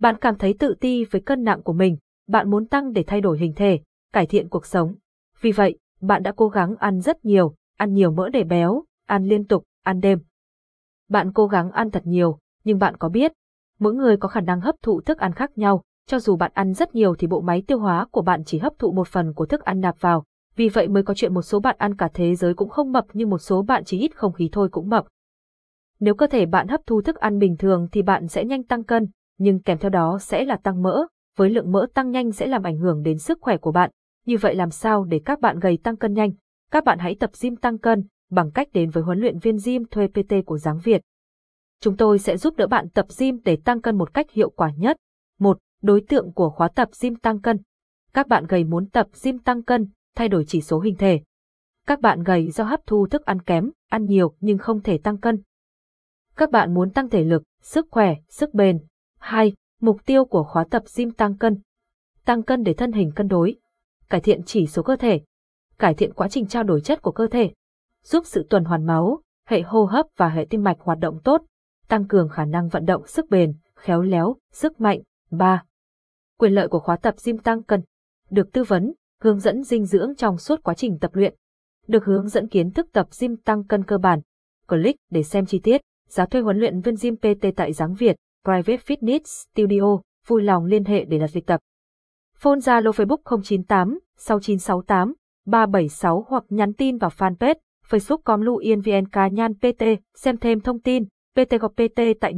Bạn cảm thấy tự ti với cân nặng của mình, bạn muốn tăng để thay đổi hình thể, cải thiện cuộc sống. Vì vậy, bạn đã cố gắng ăn rất nhiều, ăn nhiều mỡ để béo, ăn liên tục, ăn đêm. Bạn cố gắng ăn thật nhiều, nhưng bạn có biết, mỗi người có khả năng hấp thụ thức ăn khác nhau, cho dù bạn ăn rất nhiều thì bộ máy tiêu hóa của bạn chỉ hấp thụ một phần của thức ăn nạp vào, vì vậy mới có chuyện một số bạn ăn cả thế giới cũng không mập nhưng một số bạn chỉ hít không khí thôi cũng mập. Nếu cơ thể bạn hấp thu thức ăn bình thường thì bạn sẽ nhanh tăng cân, nhưng kèm theo đó sẽ là tăng mỡ, với lượng mỡ tăng nhanh sẽ làm ảnh hưởng đến sức khỏe của bạn. Như vậy làm sao để các bạn gầy tăng cân nhanh? Các bạn hãy tập gym tăng cân bằng cách đến với huấn luyện viên gym thuê PT của Giáng Việt. Chúng tôi sẽ giúp đỡ bạn tập gym để tăng cân một cách hiệu quả nhất. 1. Đối tượng của khóa tập gym tăng cân. Các bạn gầy muốn tập gym tăng cân, thay đổi chỉ số hình thể. Các bạn gầy do hấp thu thức ăn kém, ăn nhiều nhưng không thể tăng cân. Các bạn muốn tăng thể lực, sức khỏe, sức bền. 2. Mục tiêu của khóa tập gym tăng cân. Tăng cân để thân hình cân đối. Cải thiện chỉ số cơ thể. Cải thiện quá trình trao đổi chất của cơ thể. Giúp sự tuần hoàn máu, hệ hô hấp và hệ tim mạch hoạt động tốt. Tăng cường khả năng vận động sức bền, khéo léo, sức mạnh. 3. Quyền lợi của khóa tập gym tăng cân. Được tư vấn, hướng dẫn dinh dưỡng trong suốt quá trình tập luyện. Được hướng dẫn kiến thức tập gym tăng cân cơ bản. Click để xem chi tiết. Giá thuê huấn luyện viên gym PT tại Giáng Việt, Private Fitness Studio, vui lòng liên hệ để đặt lịch tập. Phone Zalo Facebook 098 6968 376 hoặc nhắn tin vào fanpage facebook com lu yên vn cá nhan pt xem thêm thông tin pt gặp pt tại